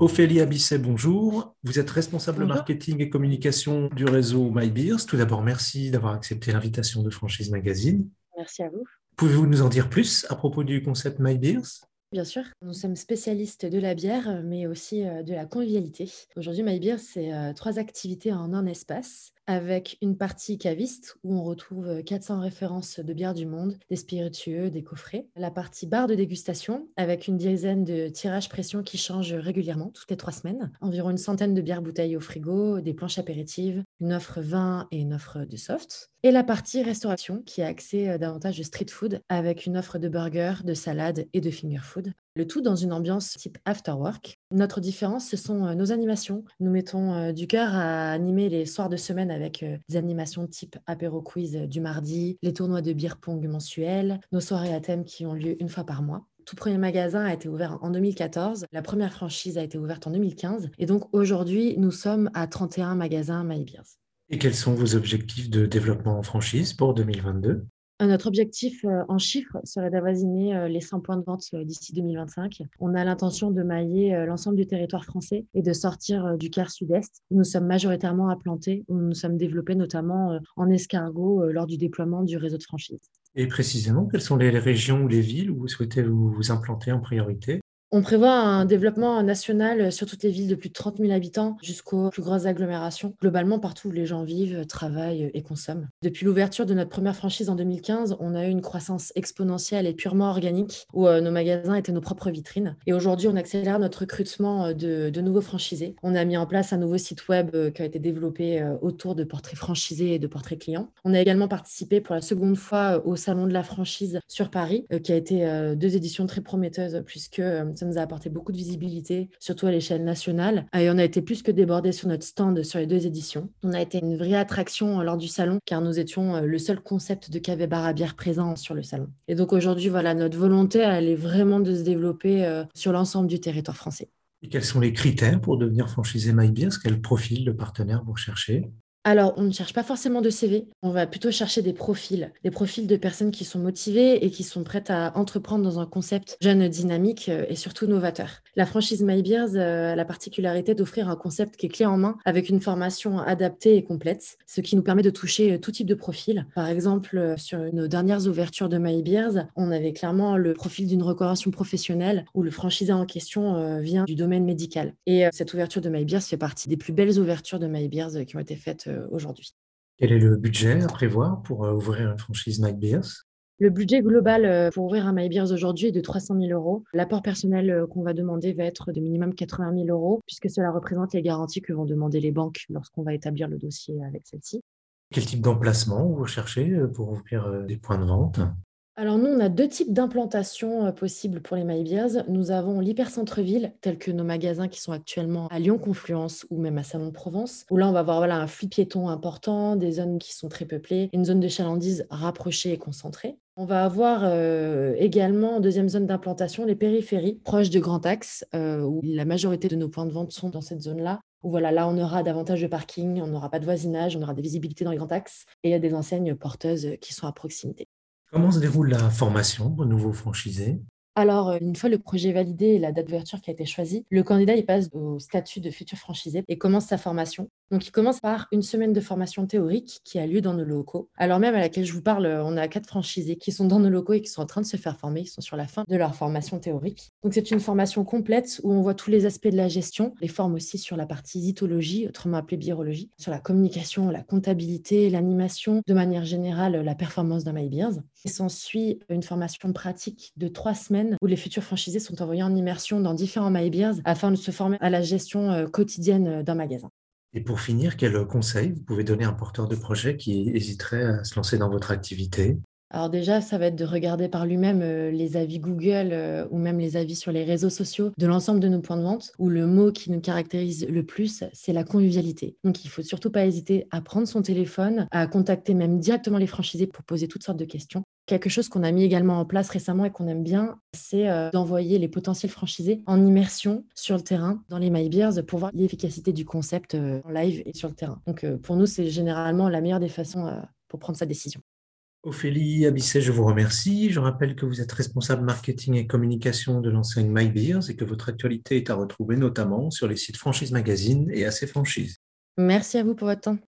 Ophélie Abisset, bonjour. Vous êtes responsable marketing et communication du réseau MyBeers. Tout d'abord, merci d'avoir accepté l'invitation de Franchise Magazine. Merci à vous. Pouvez-vous nous en dire plus à propos du concept MyBeers? Bien sûr, nous sommes spécialistes de la bière, mais aussi euh, de la convivialité. Aujourd'hui, MyBeer, c'est euh, trois activités en un espace avec une partie caviste où on retrouve 400 références de bières du monde, des spiritueux, des coffrets. La partie bar de dégustation avec une dizaine de tirages pression qui changent régulièrement toutes les trois semaines. Environ une centaine de bières bouteilles au frigo, des planches apéritives, une offre vin et une offre de soft. Et la partie restauration qui a accès euh, davantage de street food avec une offre de burgers, de salades et de finger food. Le tout dans une ambiance type after work. Notre différence, ce sont euh, nos animations. Nous mettons euh, du cœur à animer les soirs de semaine avec euh, des animations type apéro quiz du mardi, les tournois de beer pong mensuels, nos soirées à thème qui ont lieu une fois par mois tout premier magasin a été ouvert en 2014. La première franchise a été ouverte en 2015. Et donc aujourd'hui, nous sommes à 31 magasins MyBeers. Et quels sont vos objectifs de développement en franchise pour 2022 notre objectif euh, en chiffres serait d'avoisiner euh, les 100 points de vente euh, d'ici 2025. On a l'intention de mailler l'ensemble du territoire français et de sortir du quart sud-est où nous sommes majoritairement implantés, où nous nous sommes développés notamment en escargot lors du déploiement du réseau de franchise. Et précisément, quelles sont les régions ou les villes où vous souhaitez vous implanter en priorité? On prévoit un développement national sur toutes les villes de plus de 30 000 habitants jusqu'aux plus grosses agglomérations, globalement partout où les gens vivent, travaillent et consomment. Depuis l'ouverture de notre première franchise en 2015, on a eu une croissance exponentielle et purement organique où euh, nos magasins étaient nos propres vitrines. Et aujourd'hui, on accélère notre recrutement euh, de, nouveaux franchisés. On a mis en place un nouveau site web euh, qui a été développé autour de portraits franchisés et de portraits clients. On a également participé pour la seconde fois au Salon de la franchise sur Paris, qui a été deux éditions très prometteuses puisque ça nous a apporté beaucoup de visibilité, surtout à l'échelle nationale. Et on a été plus que débordés sur notre stand sur les deux éditions. On a été une vraie attraction euh, lors du salon, car nous étions euh, le seul concept de café bar à bière présent sur le salon. Et donc aujourd'hui, voilà, notre volonté, elle est vraiment de se développer euh, sur l'ensemble du territoire français. Et quels sont les critères pour devenir franchisé MyBeers Quel profil de partenaire vous recherchez alors, on ne cherche pas forcément de CV, on va plutôt chercher des profils, des profils de personnes qui sont motivées et qui sont prêtes à entreprendre dans un concept jeune, dynamique euh, et surtout novateur. La franchise MyBeers euh, a la particularité d'offrir un concept qui est clé en main avec une formation adaptée et complète, ce qui nous permet de toucher euh, tout type de profil. Par exemple, sur nos dernières ouvertures de MyBeers, on avait clairement le profil d'une reconversion professionnelle où le franchisé en question vient du domaine médical. Et cette ouverture de MyBeers fait partie des plus belles ouvertures de MyBeers qui ont été faites euh, aujourd'hui. Quel est le budget à prévoir pour euh, ouvrir une franchise MyBeers le budget global euh, pour ouvrir un MyBeers aujourd'hui est de 300 000 euros. L'apport personnel qu'on va demander va être de minimum 80 000 euros, puisque cela représente les garanties que vont demander les banques lorsqu'on va établir le dossier avec celle-ci. Quel type d'emplacement vous recherchez pour ouvrir des points de vente? Alors nous, on a deux types d'implantations euh, possibles pour les MyBeers. Nous avons l'hypercentre-ville, tel que nos magasins qui sont actuellement à Lyon Confluence ou même à Salon de Provence, où là, on va avoir voilà, un flux piéton important, des zones qui sont très peuplées, une zone de chalandise rapprochée et concentrée. On va avoir euh, également en deuxième zone d'implantation les périphéries, proches de Grand Axe, euh, où la majorité de nos points de vente sont dans cette zone-là. Où voilà, là, on aura davantage de parking, on n'aura pas de voisinage, on aura des visibilités dans les grands axes et il y a des enseignes porteuses qui sont à proximité. Comment se déroule la formation aux nouveaux franchisés? Alors, euh, une fois le projet validé et la date d'ouverture qui a été choisie, le candidat passe au statut de futur franchisé et commence sa formation. Donc, il commence par une semaine de formation théorique qui a lieu dans nos locaux. Alors même à laquelle je vous parle, on a quatre franchisés qui sont dans nos locaux et qui sont en train de se faire former. Ils sont sur la fin de leur formation théorique. Donc, c'est une formation complète où on voit tous les aspects de la gestion, les formes aussi sur la partie zytologie, autrement appelée biologie, sur la communication, la comptabilité, l'animation, de manière générale, la performance d'un MyBeers. Il s'ensuit une formation pratique de trois semaines où les futurs franchisés sont envoyés en immersion dans différents MyBeers afin de se former à la gestion euh, quotidienne d'un magasin. Et pour finir, quel conseil vous pouvez donner à un porteur de projet qui hésiterait à se lancer dans votre activité? Alors déjà, ça va être de regarder par lui-même euh, les avis Google euh, ou même les avis sur les réseaux sociaux de l'ensemble de nos points de vente, où le mot qui nous caractérise le plus, c'est la convivialité. Donc il faut surtout pas hésiter à prendre son téléphone, à contacter même directement les franchisés pour poser toutes sortes de questions. Quelque chose qu'on a mis également en place récemment et qu'on aime bien, c'est euh, d'envoyer les potentiels franchisés en immersion sur le terrain dans les MyBeers pour voir l'efficacité du concept en live et sur le terrain. Donc pour nous, c'est généralement la meilleure des façons pour prendre sa décision. Ophélie Abisset, je vous remercie. Je rappelle que vous êtes responsable marketing et communication de l'enseigne MyBeers et que votre actualité est à retrouver notamment sur les sites Franchise Magazine et AC Franchise. Merci à vous pour votre temps.